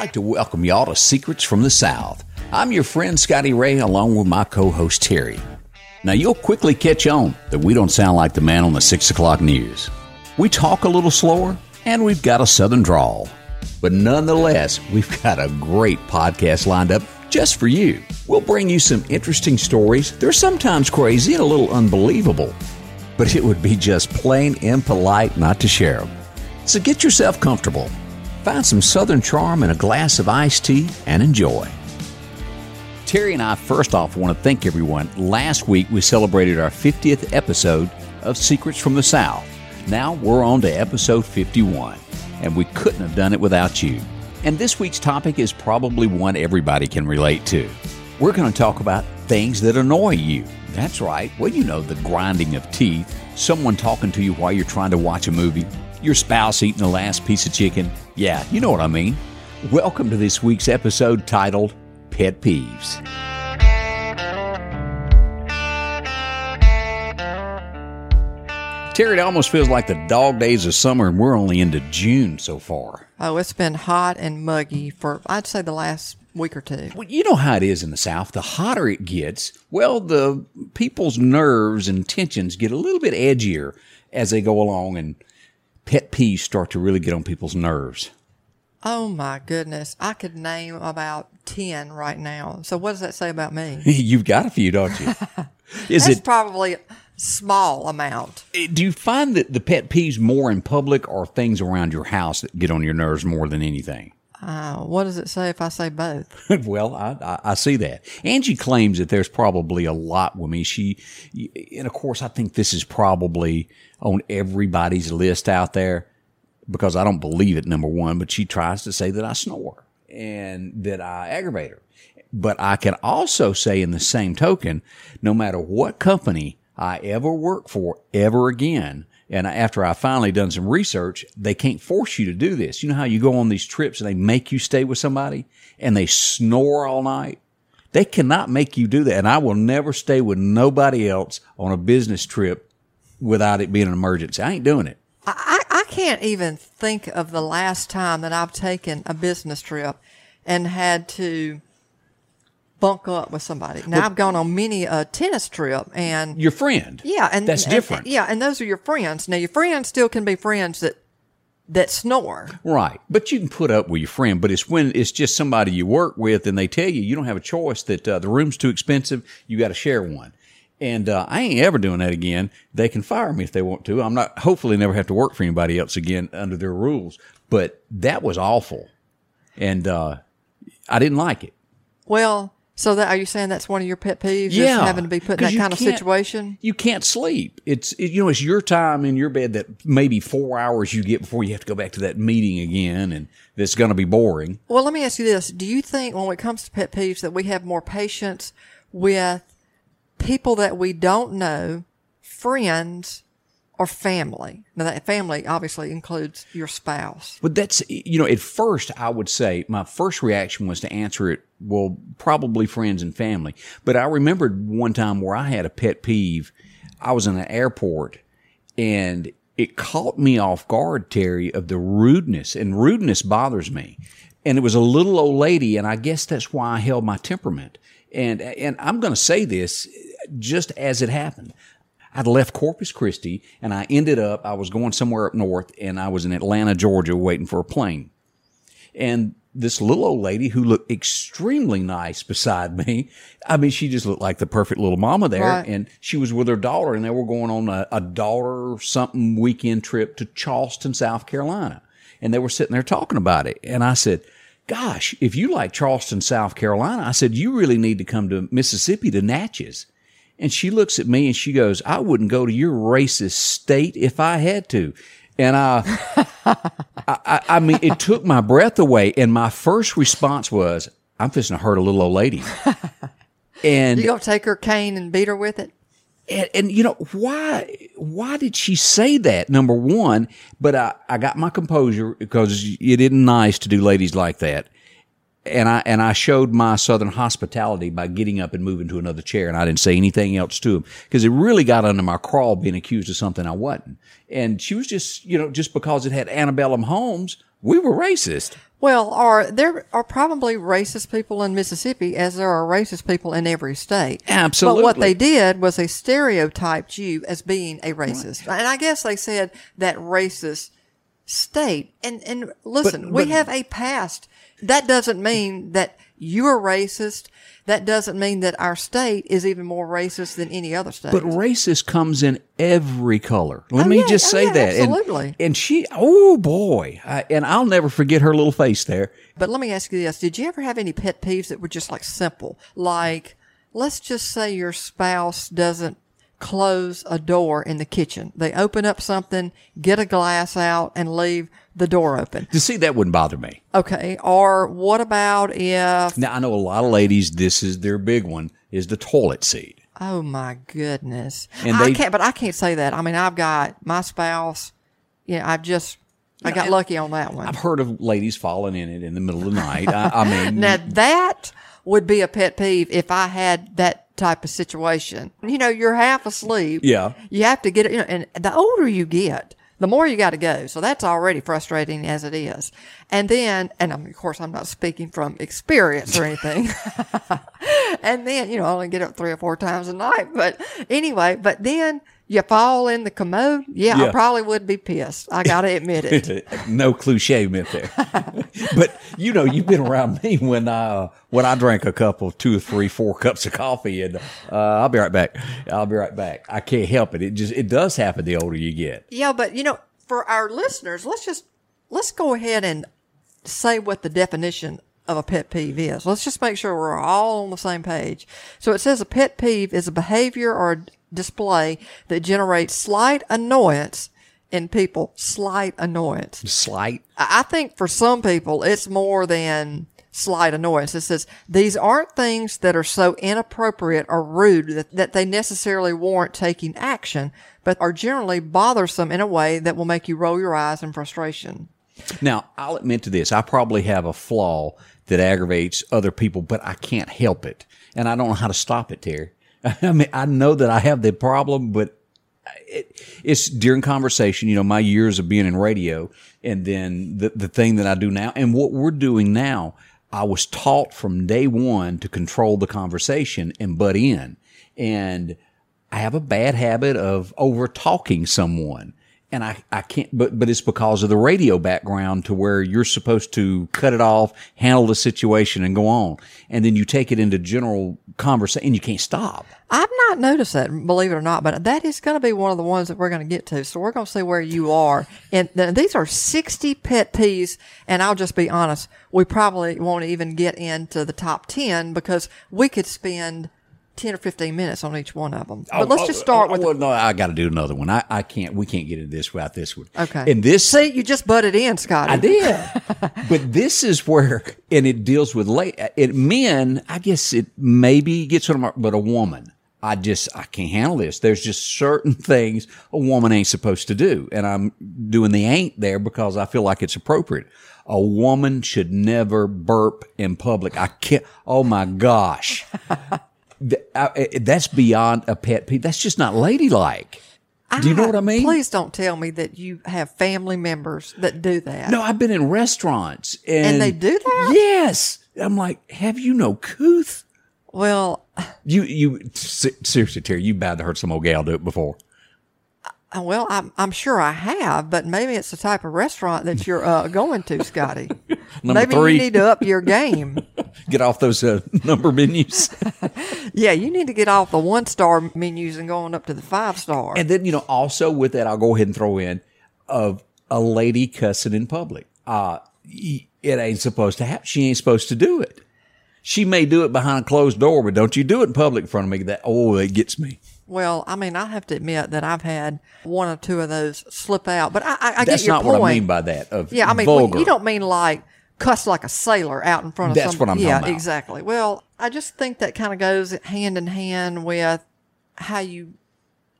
like to welcome y'all to Secrets from the South. I'm your friend Scotty Ray, along with my co host Terry. Now, you'll quickly catch on that we don't sound like the man on the 6 o'clock news. We talk a little slower, and we've got a southern drawl. But nonetheless, we've got a great podcast lined up just for you. We'll bring you some interesting stories. They're sometimes crazy and a little unbelievable, but it would be just plain impolite not to share them. So get yourself comfortable, find some southern charm in a glass of iced tea, and enjoy. Terry and I, first off, want to thank everyone. Last week we celebrated our 50th episode of Secrets from the South. Now we're on to episode 51, and we couldn't have done it without you. And this week's topic is probably one everybody can relate to. We're going to talk about things that annoy you. That's right. Well, you know, the grinding of teeth, someone talking to you while you're trying to watch a movie, your spouse eating the last piece of chicken. Yeah, you know what I mean. Welcome to this week's episode titled Pet Peeves. Terry, it almost feels like the dog days of summer, and we're only into June so far. Oh, it's been hot and muggy for, I'd say, the last week or two. Well, you know how it is in the South. The hotter it gets, well, the people's nerves and tensions get a little bit edgier as they go along, and pet peeves start to really get on people's nerves. Oh my goodness. I could name about 10 right now. So what does that say about me? You've got a few, don't you? Is That's it? probably a small amount. Eh, do you find that the pet peeves more in public or things around your house that get on your nerves more than anything? Uh, what does it say if I say both? well, I, I, I see that. Angie claims that there's probably a lot with me. She, and of course, I think this is probably on everybody's list out there because I don't believe it, number one, but she tries to say that I snore and that I aggravate her. But I can also say in the same token, no matter what company I ever work for ever again, and after I finally done some research, they can't force you to do this. You know how you go on these trips and they make you stay with somebody and they snore all night? They cannot make you do that. And I will never stay with nobody else on a business trip without it being an emergency. I ain't doing it. I, I can't even think of the last time that I've taken a business trip and had to bunk up with somebody. Now I've gone on many a tennis trip and Your friend. yeah, and that's and- different. yeah, and those are your friends. Now your friends still can be friends that that snore. Right. But you can put up with your friend, but it's when it's just somebody you work with and they tell you you don't have a choice that uh, the room's too expensive. You got to share one. And uh, I ain't ever doing that again. They can fire me if they want to. I'm not, hopefully, never have to work for anybody else again under their rules. But that was awful. And uh, I didn't like it. Well, so that are you saying that's one of your pet peeves? Yeah, having to be put in that kind of situation. You can't sleep. It's it, you know it's your time in your bed that maybe four hours you get before you have to go back to that meeting again, and it's going to be boring. Well, let me ask you this: Do you think when it comes to pet peeves that we have more patience with people that we don't know, friends, or family? Now, that family obviously includes your spouse. But that's, you know, at first I would say my first reaction was to answer it, well, probably friends and family. But I remembered one time where I had a pet peeve. I was in an airport and it caught me off guard, Terry, of the rudeness and rudeness bothers me. And it was a little old lady. And I guess that's why I held my temperament. And, and I'm going to say this just as it happened. I'd left Corpus Christi and I ended up, I was going somewhere up north and I was in Atlanta, Georgia waiting for a plane. And this little old lady who looked extremely nice beside me. I mean, she just looked like the perfect little mama there. Right. And she was with her daughter and they were going on a, a daughter something weekend trip to Charleston, South Carolina. And they were sitting there talking about it. And I said, gosh, if you like Charleston, South Carolina, I said, you really need to come to Mississippi to Natchez. And she looks at me and she goes, I wouldn't go to your racist state if I had to. And I, I, I, mean, it took my breath away. And my first response was, I'm fixing to hurt a little old lady. And You gonna take her cane and beat her with it? and, and you know why why did she say that number one but I, I got my composure because it isn't nice to do ladies like that and I and I showed my southern hospitality by getting up and moving to another chair, and I didn't say anything else to him because it really got under my crawl being accused of something I wasn't. And she was just, you know, just because it had antebellum homes we were racist. Well, are there are probably racist people in Mississippi as there are racist people in every state. Absolutely. But what they did was they stereotyped you as being a racist. And I guess they said that racist state. And and listen, But- we have a past. That doesn't mean that you're racist. That doesn't mean that our state is even more racist than any other state. But racist comes in every color. Let Oh, me yeah, just oh, say yeah, that. And- absolutely. And, she, oh boy, I, and I'll never forget her little face there. But let me ask you this. Did you ever have any pet peeves that were just like simple? Like, let's just say your spouse doesn't close a door in the kitchen. They open up something, get a glass out, and leave the door open. To see that wouldn't bother me. Okay. Or what about if, Now I know a lot of ladies. This is their big one: is the toilet seat. oh my goodness. And I they- can't, but I can't say that. I mean, I've got my spouse, yeah, I've just, I got lucky on that one. I've heard of ladies falling in it in the middle of the night. I, I mean, Now that would be a pet peeve if I had that type of situation. You know, you're half asleep. Yeah. You have to get it, you know, and the older you get, the more you got to go. So that's already frustrating as it is. And then, and I'm, of course, I'm not speaking from experience or anything. and then, you know, I only get up three or four times a night. But anyway, but then you fall in the commode. Yeah, I probably would be pissed. I got to admit it. no cliche meant there. but you know, you've been around me when I uh, when I drank a couple, two or three, four cups of coffee, and uh, I'll be right back. I'll be right back. I can't help it. It just it does happen the older you get. Yeah, but you know, for our listeners, let's just let's go ahead and say what the definition of a pet peeve is. Let's just make sure we're all on the same page. So it says a pet peeve is a behavior or a display that generates slight annoyance in people. Slight annoyance. Slight. I I think for some people, it's more than slight annoyance. It says these aren't things that are so inappropriate or rude that, that they necessarily warrant taking action, but are generally bothersome in a way that will make you roll your eyes in frustration. Now, I'll admit to this. I probably have a flaw that aggravates other people, but I can't help it. And I don't know how to stop it, Terry. I mean, I know that I have the problem, but it, it's during conversation, you know, my years of being in radio and then the, the thing that I do now and what we're doing now, I was taught from day one to control the conversation and butt in. And I have a bad habit of over talking someone. And I, I can't, but, but it's because of the radio background to where you're supposed to cut it off, handle the situation and go on. And then you take it into general conversation and you can't stop. I've not noticed that, believe it or not, but that is going to be one of the ones that we're going to get to. So we're going to see where you are. And th- these are 60 pet peeves. And I'll just be honest, we probably won't even get into the top 10 because we could spend 10 or 15 minutes on each one of them. But oh, let's oh, just start oh, with Oh, Well, no, I got to do another one. I, I can't. We can't get into this without this one. Okay. And this, See, you just butted in, Scotty. I did. but this is where, and it deals with late. It men. I guess it maybe gets on my, but a woman. I just I can't handle this. There's just certain things a woman ain't supposed to do, and I'm doing the ain't there because I feel like it's appropriate. A woman should never burp in public. I can't. Oh my gosh. Th- I- I- that's beyond a pet peeve. That's just not ladylike. Do you know what I mean? Please don't tell me that you have family members that do that. No, I've been in restaurants and, they do that? Yes. I'm like, have you no couth? Well, You, you, seriously, Terry, you bound to heard some old gal do it before. uh, well, I'm, I'm sure I have, but maybe it's the type of restaurant that you're uh, going to, Scotty. Number maybe three. you need to up your game. Get off those uh, number menus. Yeah, you need to get off the one star menus and going up to the five star. and then, you know, also with that, I'll go ahead and throw in of a lady cussing in public. Uh, it ain't supposed to happen. She ain't supposed to do it. She may do it behind a closed door, but don't you do it in public in front of me. That, oh, it gets me. well, I mean, I have to admit that I've had one or two of those slip out, but I, I, I That's get your not point. what I mean by that. Of Yeah, I mean, vulgar. you don't mean like cuss like a sailor out in front of That's some. what I'm yeah, talking about. exactly. Well, I just think that kind of goes hand in hand with how you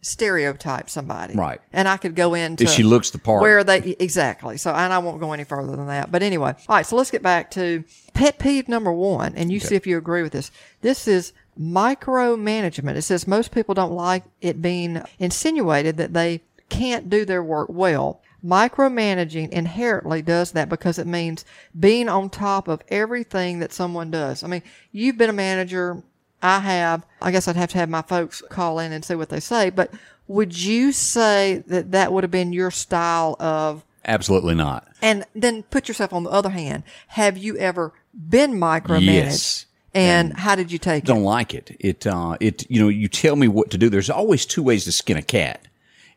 stereotype somebody. Right. And I could go into If she looks the part. where they exactly. So, and I won't go any further than that. But anyway, all right. So let's get back to pet peeve number one, and you see if you agree with this. This is micromanagement. It says most people don't like it being insinuated that they can't do their work well. Micromanaging inherently does that because it means being on top of everything that someone does. I mean, you've been a manager. I have. I guess I'd have to have my folks call in and see what they say. But would you say that that would have been your style of Absolutely not. and then put yourself on the other hand. Have you ever been micromanaged? Yes. And, how did you take it? Don't like it. It uh it you know, you tell me what to do. There's always two ways to skin a cat.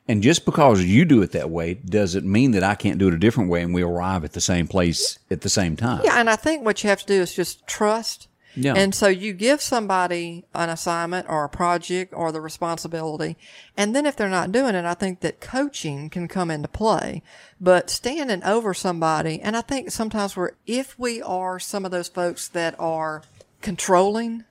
And just because you do it that way doesn't mean that I can't do it a different way and we arrive at the same place at the same time. Yeah, and I think what you have to do is just trust. Yeah. And so you give somebody an assignment or a project or the responsibility. And then if they're not doing it, I think that coaching can come into play. But standing over somebody, and I think sometimes we're, if we are some of those folks that are controlling,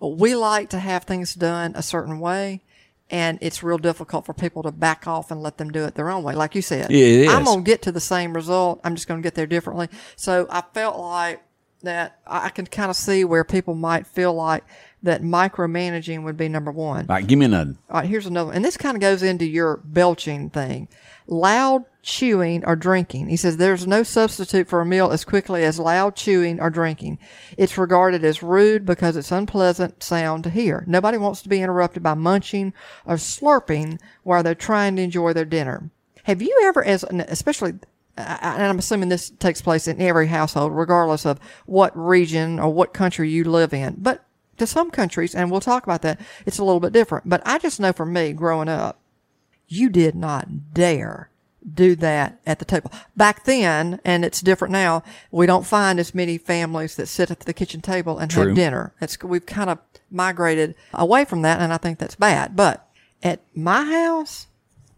we like to have things done a certain way. And it's real difficult for people to back off and let them do it their own way. Like you said, Yeah, it I'm going to get to the same result. I'm just going to get there differently. So I felt like that I I can kind of see where people might feel like that micromanaging would be number one. All right, give me another. All right, here's another, and this kind of goes into your belching thing. Loud chewing or drinking. He says there's no substitute for a meal as quickly as loud chewing or drinking. It's regarded as rude because it's unpleasant sound to hear. Nobody wants to be interrupted by munching or slurping while they're trying to enjoy their dinner. Have you ever, as especially, and I'm assuming this takes place in every household, regardless of what region or what country you live in, but to some countries, and we'll talk about that, it's a little bit different. But I just know for me growing up, you did not dare do that at the table. Back then, and it's different now, we don't find as many families that sit at the kitchen table and True. have dinner. It's, we've kind of migrated away from that, and I think that's bad. But at my house,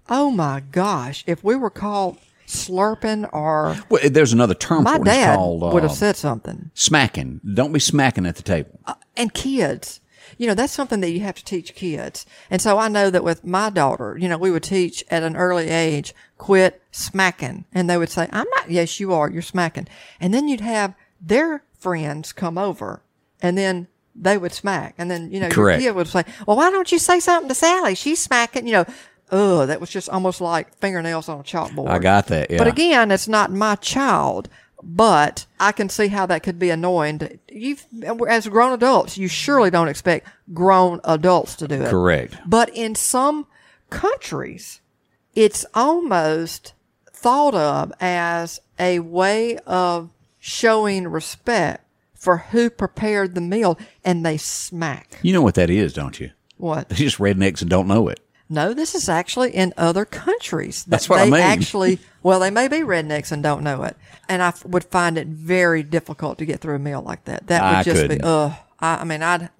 oh my gosh, if we were called slurping or Well, there's another term my for it. Dad called uh, would have said something smacking. Don't be smacking at the table. and kids. You know, that's something that you have to teach kids. And so I know that with my daughter, you know, we would teach at an early age, quit smacking. And they would say, I'm not, yes, you are, you're smacking. And then you'd have their friends come over and then they would smack. And then, you know, Correct. your kid would say, well, why don't you say something to Sally? She's smacking, you know. Ugh, that was just almost like fingernails on a chalkboard. I got that. Yeah. But again, it's not my child, but I can see how that could be annoying. You've, as grown adults, you surely don't expect grown adults to do it. Correct. But in some countries, it's almost thought of as a way of showing respect for who prepared the meal and they smack. You know what that is, don't you? What? They're just rednecks and don't know it. No, this is actually in other countries. that That's what I they mean. Actually, well, they may be rednecks and don't know it, and I f- would find it very difficult to get through a meal like that. That would I just be, couldn't. ugh. I, I mean, I'd,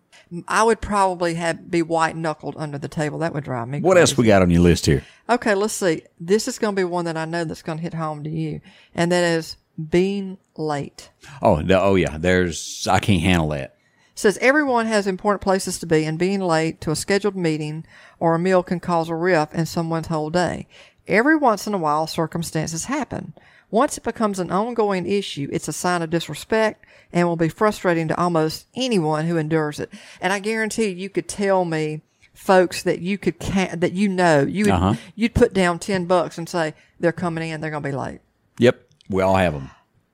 I would probably have be white knuckled under the table. That would drive me. What else we got on your list here? Okay, let's see. This is going to be one that I know that's going to hit home to you, and that is being late. Oh, no, oh yeah. There's I can't handle that. Says everyone has important places to be and being late to a scheduled meeting or a meal can cause a rift in someone's whole day. Every once in a while circumstances happen. Once it becomes an ongoing issue, it's a sign of disrespect and will be frustrating to almost anyone who endures it. And I guarantee you could tell me folks that you could ca- that you know you would Uh-huh. you'd put down 10 bucks and say they're coming in they're going to be late Yep, we all have them.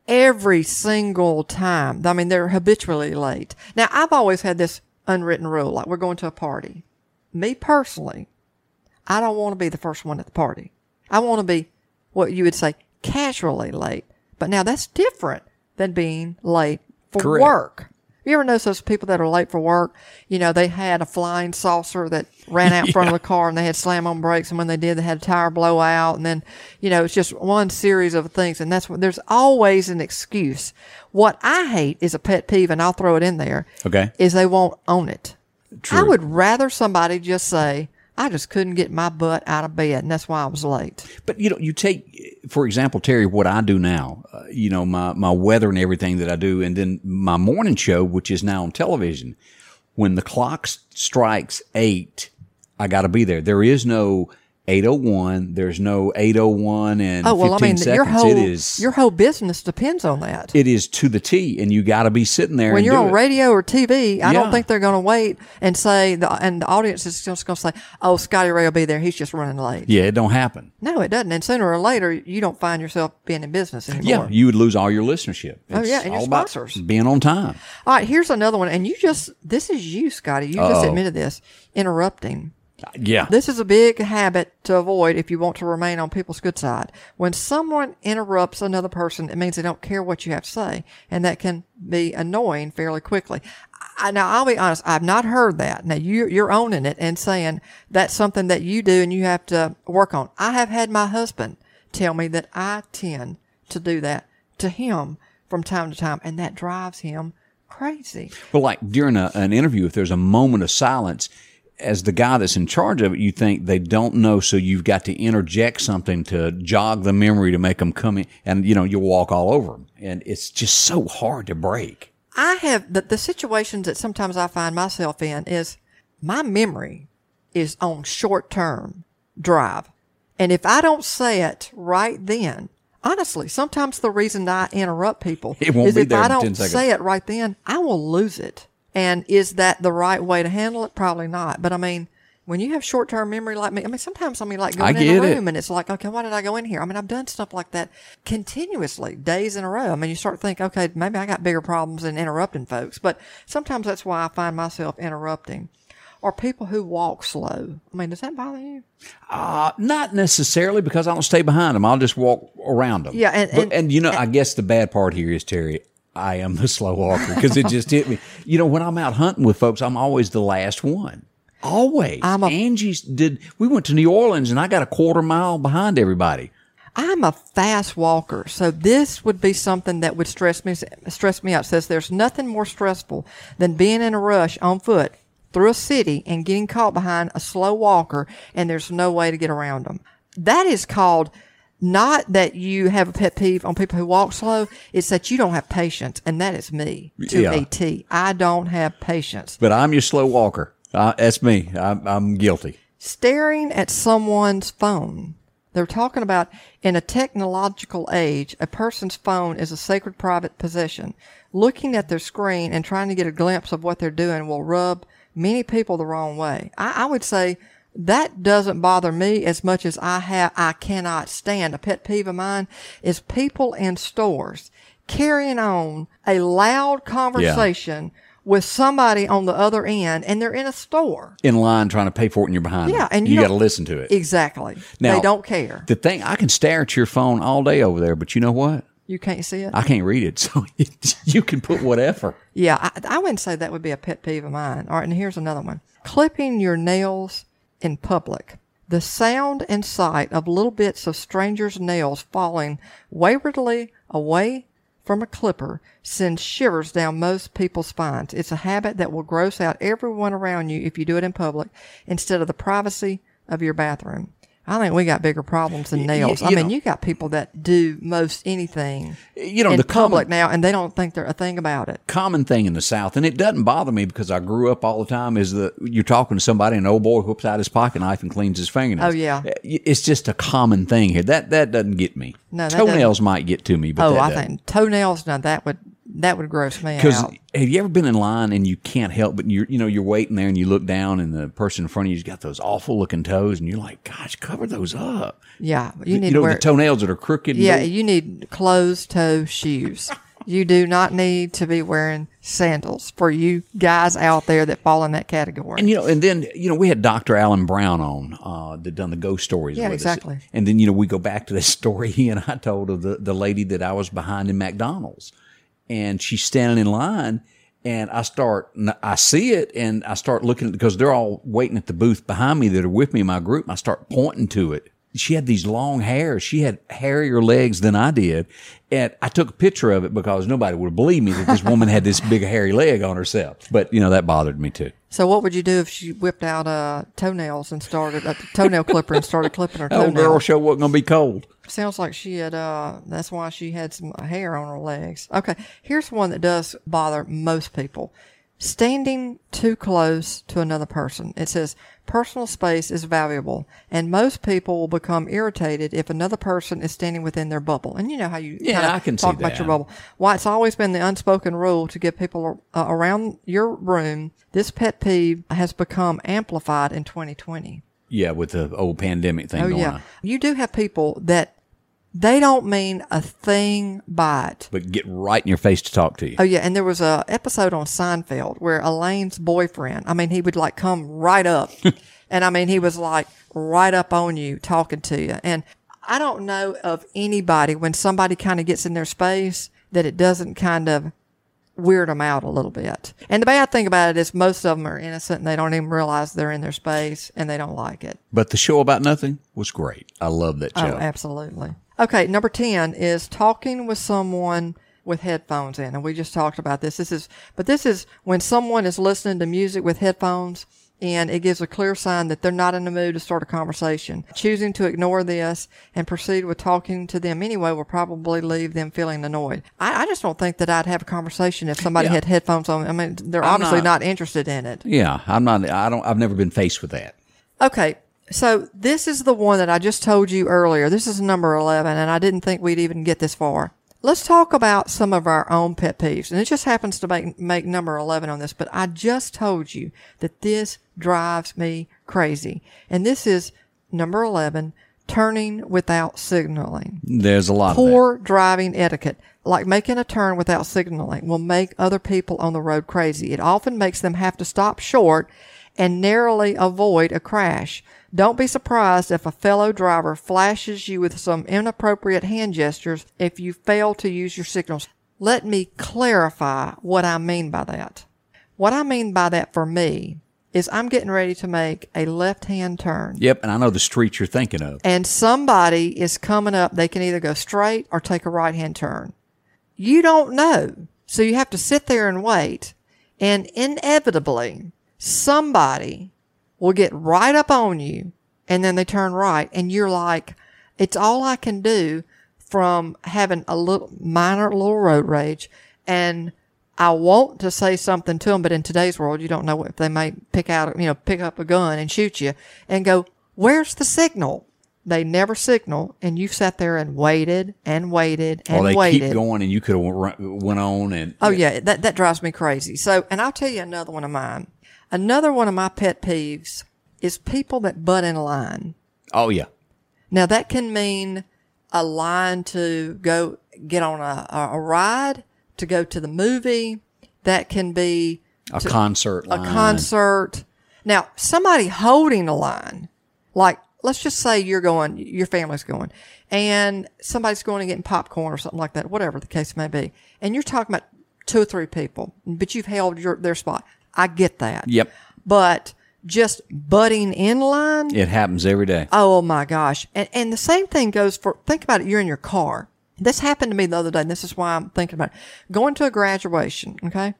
Every single time. I mean, they're habitually late. Now, I've always had this unwritten rule, like we're going to a party. Me personally, I don't want to be the first one at the party. I want to be what you would say casually late. But now that's different than being late for Correct. work. You ever notice those people that are late for work? You know, they had a flying saucer that ran out in front of the car and they had slam on brakes. And when they did, they had a tire blowout. And then, you know, it's just one series of things. And that's what there's always an excuse. What I hate is a pet peeve, and I'll throw it in there. Okay. Is they won't own it. True. I would rather somebody just say, I just couldn't get my butt out of bed. And that's why I was late. But you know, you take, for example, Terry, what I do now. Uh, you know, my my weather and everything that I do, and then my morning show, which is now on television. When the clock strikes eight, I got to be there. There is no 801. There's no 801 and Oh well, I mean, seconds. your whole it is your whole business depends on that. it is to the T, and you got to be sitting there. when you're on it. radio or TV, I Yeah. don't think they're going to wait and say the and the audience is just going to say, "Oh, Scotty Ray will be there. He's just running late." Yeah, it don't happen. No, it doesn't. And sooner or later, you don't find yourself being in business anymore. Yeah, you would lose all your listenership. Oh, yeah, and your all about sponsors. being on time. All right, here's another one, and you just this is you, Scotty. You just Uh-oh. admitted this. Interrupting. Yeah, This is a big habit to avoid if you want to remain on people's good side. When someone interrupts another person, it means they don't care what you have to say, and that can be annoying fairly quickly. I, now, I'll be honest, I've not heard that. Now, you, you're owning it and saying that's something that you do and you have to work on. I have had my husband tell me that I tend to do that to him from time to time, and that drives him crazy. But like during a, an interview, if there's a moment of silence, as the guy that's in charge of it, you think they don't know, so you've got to interject something to jog the memory to make them come in, and you know you'll walk all over them, and it's just so hard to break. I have the, the situations that sometimes I find myself in is my memory is on short term drive. And if I don't say it right then, honestly, sometimes the reason I interrupt people It won't is if I don't say it right then, I will lose it. And is that the right way to handle it? Probably not. But I mean, when you have short term memory like me, I mean, sometimes I mean, like going in a get it. room and it's like, okay, why did I go in here? I mean, I've done stuff like that continuously, days in a row. I mean, you start to think, okay, maybe I got bigger problems than interrupting folks. But sometimes that's why I find myself interrupting. Or people who walk slow. I mean, does that bother you? Uh, not necessarily because I don't stay behind them. I'll just walk around them. Yeah, and- But- and- you know, I guess the bad part here is Terry. I am the slow walker because it just hit me. You know, when I'm out hunting with folks, I'm always the last one. Always. I'm a- Angie's did. We went to New Orleans and I got a quarter mile behind everybody. I'm a fast walker, so this would be something that would stress me stress me out. It says there's nothing more stressful than being in a rush on foot through a city and getting caught behind a slow walker and there's no way to get around them. That is called not that you have a pet peeve on people who walk slow, it's that you don't have patience, and that is me to Yeah. a T. I don't have patience. But I'm your slow walker. Uh, that's me. I'm, I'm guilty. staring at someone's phone. They're talking about in a technological age, a person's phone is a sacred private possession. Looking at their screen and trying to get a glimpse of what they're doing will rub many people the wrong way. I, I would say that doesn't bother me as much as I have, I cannot stand. A pet peeve of mine is people in stores carrying on a loud conversation with somebody on the other end and they're in a store. In line trying to pay for it and you're behind. Yeah, them. and you you got to listen to it. Exactly. Now- they don't care. The thing, I can stare at your phone all day over there, but you know what? You can't see it. I can't read it, so you can put whatever. yeah, I, I wouldn't say that would be a pet peeve of mine. All right, and here's another one: clipping your nails in public. The sound and sight of little bits of strangers' nails falling waywardly away from a clipper sends shivers down most people's spines. It's a habit that will gross out everyone around you if you do it in public instead of the privacy of your bathroom. I think we got bigger problems than nails. I you mean, know- you got people that do most anything You know, in the public common, now, and they don't think they're a thing about it. common thing in the South, and it doesn't bother me because I grew up all the time, is that you're talking to somebody and an old boy whips out his pocket knife and cleans his fingernails. Oh, yeah. Eh, it's just a common thing here. That that doesn't get me. No, Toenails might get to me, but Oh, I doesn't. think toenails. Now that would that would gross me out. Because have you ever been in line and you can't help but you're you know you're waiting there and you look down and the person in front of you's got those awful looking toes and you're like, gosh, cover those up. Yeah, you You, need know to wear. the toenails that are crooked. yeah, you need closed toe shoes. you do not need to be wearing sandals for you guys out there that fall in that category. And you know, and then you know, we had Dr. Alan Brown on uh, that done the ghost stories. Yeah, with us. exactly. And then you know, we go back to this story he and I told of the the lady that I was behind in McDonald's, and she's standing in line, and I start, I see it, and I start looking because they're all waiting at the booth behind me that are with me in my group. I start pointing to it. She had these long hairs. She had hairier legs than I did. And I took a picture of it because nobody would believe me that this woman had this big hairy leg on herself. But, you know, that bothered me too. so, what would you do if she whipped out uh, toenails and started a toenail clipper and started clipping her old girl show wasn't going to be cold. Sounds like she had. Uh, that's why she had some hair on her legs. Okay, here's one that does bother most people: standing too close to another person. It says personal space is valuable and most people will become irritated if another person is standing within their bubble. And you know how you Yeah, I can talk about your bubble. Why it's always been the unspoken rule to give people uh, around your room. This pet peeve has become amplified in 2020. Yeah, with the old pandemic thing Oh going yeah. on. You do have people that they don't mean a thing by it. But get right in your face to talk to you. Oh yeah, and there was a episode on Seinfeld where Elaine's boyfriend, I mean, he would like come right up, and I mean, he was like right up on you, talking to you. And I don't know of anybody when somebody kind of gets in their space that it doesn't kind of weird them out a little bit. And the bad thing about it is most of them are innocent and they don't even realize they're in their space and they don't like it. But the show about nothing was great. I love that oh, show. Oh, absolutely. Okay, number 10 is talking with someone with headphones in. And we just talked about this. This is, but this is when someone is listening to music with headphones and it gives a clear sign that they're not in the mood to start a conversation. Choosing to ignore this and proceed with talking to them anyway will probably leave them feeling annoyed. I, I just don't think that I'd have a conversation if somebody Yeah. had headphones on. I mean, they're I'm obviously not- not interested in it. yeah, I'm not. I don't. I've never been faced with that. Okay. So this is the one that I just told you earlier. This is number 11 and I didn't think we'd even get this far. Let's talk about some of our own pet peeves. And it just happens to make, make number 11 on this, but I just told you that this drives me crazy. And this is number 11, turning without signaling. There's a lot of Poor driving etiquette, like making a turn without signaling, will make other people on the road crazy. It often makes them have to stop short and narrowly avoid a crash. Don't be surprised if a fellow driver flashes you with some inappropriate hand gestures if you fail to use your signals. Let me clarify what I mean by that. What I mean by that for me is I'm getting ready to make a left hand turn. Yep, and I know the street you're thinking of. and somebody is coming up, they can either go straight or take a right hand turn. You don't know. So you have to sit there and wait. And inevitably, somebody will get right up on you and then they turn right. And you're like, it's all I can do from having a little minor little road rage. And I want to say something to them, but in today's world, you don't know if they may pick out, you know, pick up a gun and shoot you and go, where's the signal? They never signal, and you've sat there and waited and waited and or they waited. keep going, and you could have went on and. Oh yeah, that that drives me crazy. So, and I'll tell you another one of mine. Another one of my pet peeves is people that butt in line. Oh yeah. Now that can mean a line to go get on a, a, ride, to go to the movie. That can be A concert. a concert. Now, somebody holding a line, like let's just say you're going, your family's going, and somebody's going and getting popcorn or something like that, whatever the case may be, and you're talking about two or three people, but you've held your their spot. I get that. Yep. But just butting in line, It happens every day. Oh my gosh. And, and the same thing goes for, think about it. You're in your car. This happened to me the other day, and this is why I'm thinking about it. Going to a graduation, okay?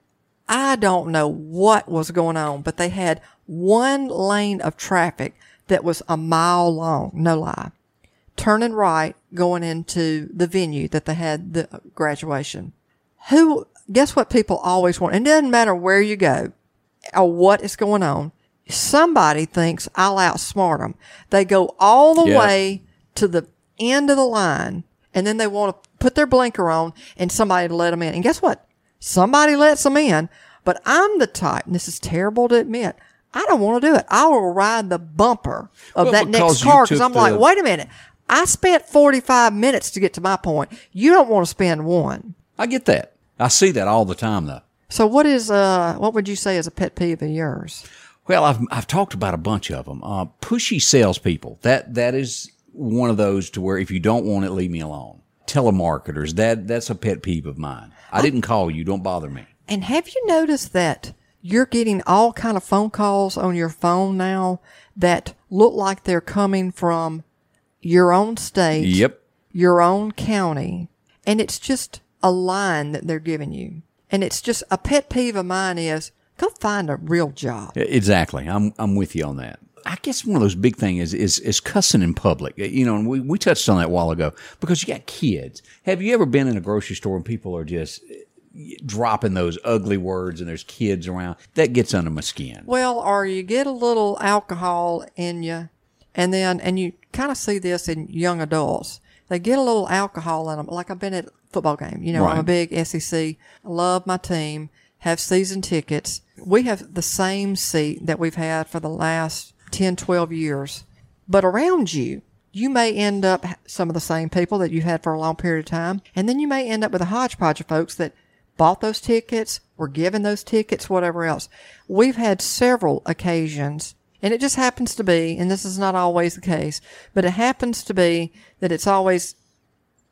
I don't know what was going on, but they had one lane of traffic that was a mile long, no lie. Turning right, going into the venue that they had the graduation. Who, guess what people always want? It doesn't matter where you go or what is going on. Somebody thinks I'll outsmart them. They go all the way to the end of the line and then they want to put their blinker on and somebody to let them in. And guess what? Somebody lets them in, but I'm the type, and this is terrible to admit, I don't want to do it. I will ride the bumper of Well, that next car because I'm like, wait a minute. I spent 45 minutes to get to my point. You don't want to spend one. I get that. I see that all the time though. So what is, uh, what would you say is a pet peeve of yours? Well, I've I've talked about a bunch of them. Uh, pushy salespeople. That that is one of those to where if you don't want it, leave me alone. Telemarketers. That that's a pet peeve of mine. I didn't call you. Don't bother me. And have you noticed that you're getting all kind of phone calls on your phone now that look like they're coming from your own state, Yep. your own county, and it's just a line that they're giving you. And it's just a pet peeve of mine is go find a real job. Exactly. I'm I'm with you on that. I guess one of those big things is, is is cussing in public. You know, and we, we touched on that a while ago because you got kids. Have you ever been in a grocery store and people are just dropping those ugly words and there's kids around. That gets under my skin. Well, or you get a little alcohol in you, and then and you kind of see this in young adults. They get a little alcohol in them. Like I've been at football game. You know, I'm a big SEC. I love my team. Have season tickets. We have the same seat that we've had for the last 10, 12 years. But around you, you may end up some of the same people that you've had for a long period of time. And then you may end up with a hodgepodge of folks that bought those tickets, were given those tickets, whatever else. We've had several occasions, and it just happens to be, and this is not always the case, but it happens to be that it's always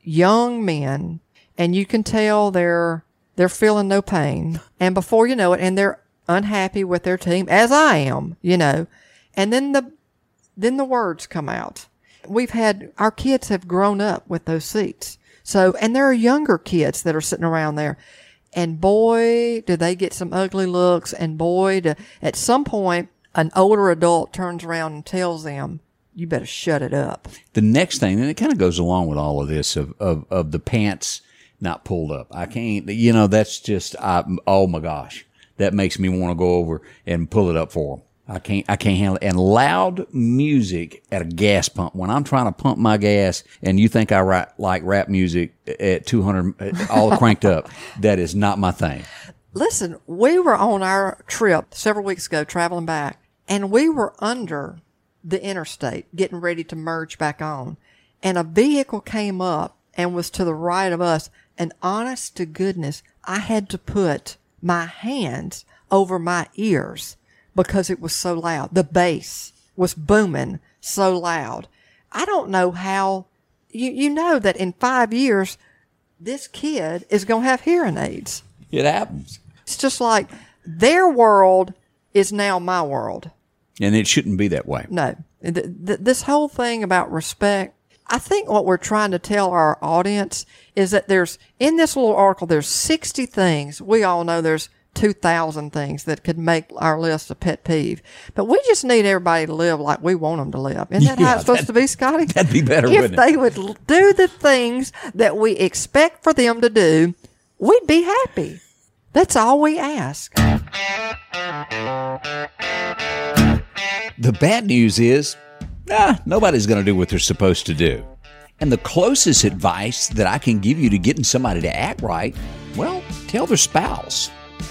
young men and you can tell they're they're feeling no pain and before you know it and they're unhappy with their team as I am, you know. And then the then the words come out. We've had our kids have grown up with those seats. So and there are younger kids that are sitting around there. And boy, do they get some ugly looks and boy, do, at some point an older adult turns around and tells them, "You better shut it up." The next thing, and it kind of goes along with all of this of, of, of the pants not pulled up. I can't, you know, that's just, I, oh my gosh, that makes me want to go over and pull it up for them. I can't, I can't handle it. And loud music at a gas pump when I'm trying to pump my gas and you think I ri- like rap music at 200, all cranked up. That is not my thing. Listen, we were on our trip several weeks ago traveling back and we were under the interstate getting ready to merge back on and a vehicle came up and was to the right of us and honest to goodness, I had to put my hands over my ears because it was so loud. The bass was booming so loud. I don't know how you, you know that in five years, this kid is going to have hearing aids. It happens. It's just like their world is now my world. And it shouldn't be that way. No, th- th- this whole thing about respect. I think what we're trying to tell our audience is that there's in this little article there's 60 things. We all know there's 2,000 things that could make our list a pet peeve, but we just need everybody to live like we want them to live. Isn't that Yeah, how it's supposed to be, Scotty? that'd be better, If wouldn't it? they would do the things that we expect for them to do, we'd be happy. That's all we ask. The bad news is, nah, nobody's going to do what they're supposed to do. And the closest advice that I can give you to getting somebody to act right, well, tell their spouse.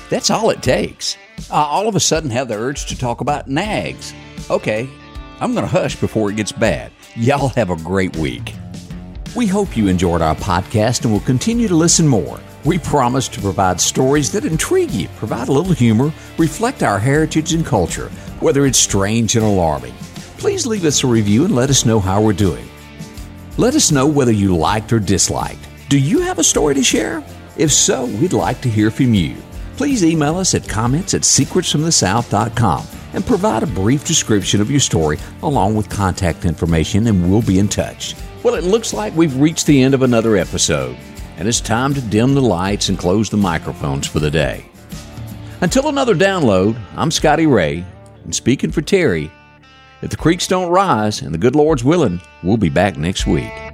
That's all it takes. Uh, all of a sudden, have the urge to talk about nags. Okay, I'm going to hush before it gets bad. Y'all have a great week. We hope you enjoyed our podcast and will continue to listen more. We promise to provide stories that intrigue you, provide a little humor, reflect our heritage and culture, whether it's strange and alarming. Please leave us a review and let us know how we're doing. Let us know whether you liked or disliked. Do you have a story to share? If so, we'd like to hear from you. Please email us at comments at secretsfromthesouth.com and provide a brief description of your story along with contact information, and we'll be in touch. Well, it looks like we've reached the end of another episode, and it's time to dim the lights and close the microphones for the day. Until another download, I'm Scotty Ray, and speaking for Terry, if the creeks don't rise and the good Lord's willing, we'll be back next week.